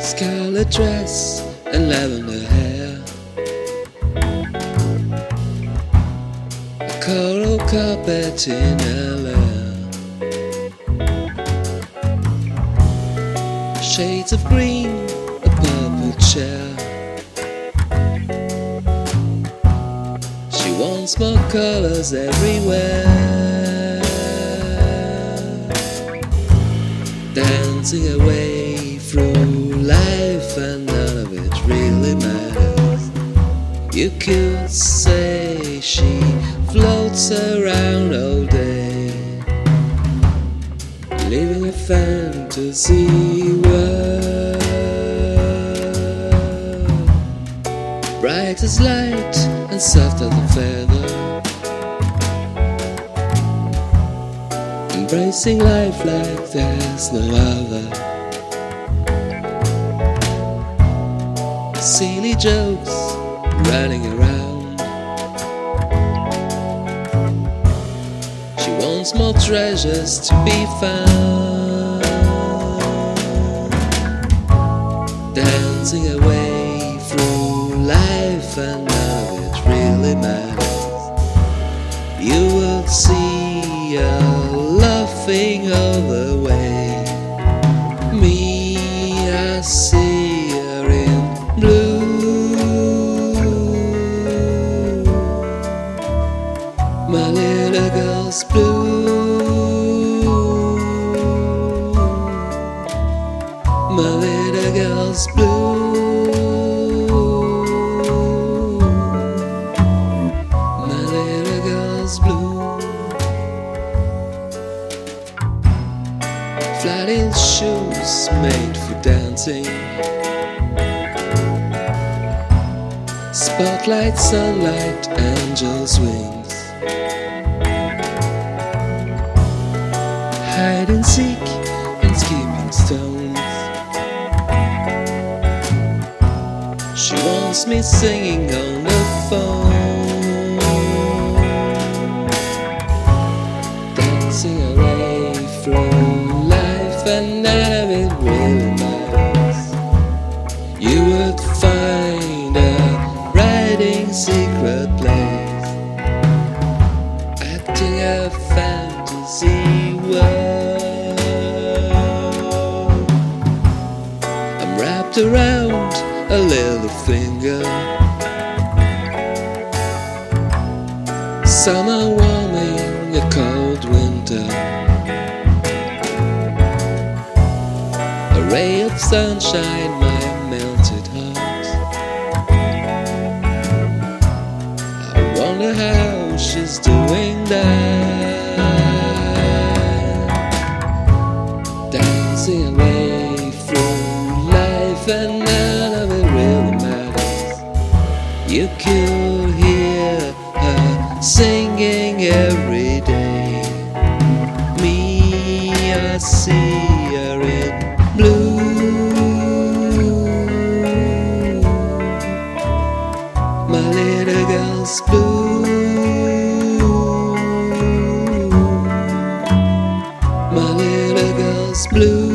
Scarlet dress and lavender hair. A coral carpet in LA. Shades of green, a purple chair. She wants more colors everywhere. Dancing away through and none of it really matters. You could say she floats around all day, living a fantasy world. Bright as light and soft as a feather. Embracing life like there's no other. Silly jokes running around. She wants more treasures to be found. Dancing away through life, and of it really matters. You will see her laughing all the way. Me, I see girl's blue. My little girl's blue. My little girl's blue. Flat shoes made for dancing. Spotlight, sunlight, angel's wings. She wants me singing on the phone. Dancing away from life and it really matters. You would find a writing secret place, acting a fantasy world. I'm wrapped around a little finger. Summer warming a cold winter. A ray of sunshine, my melted heart. I wonder how she's doing that. Dancing away through life, and you could hear her singing every day. Me, I see her in blue. My little girl's blue. My little girl's blue.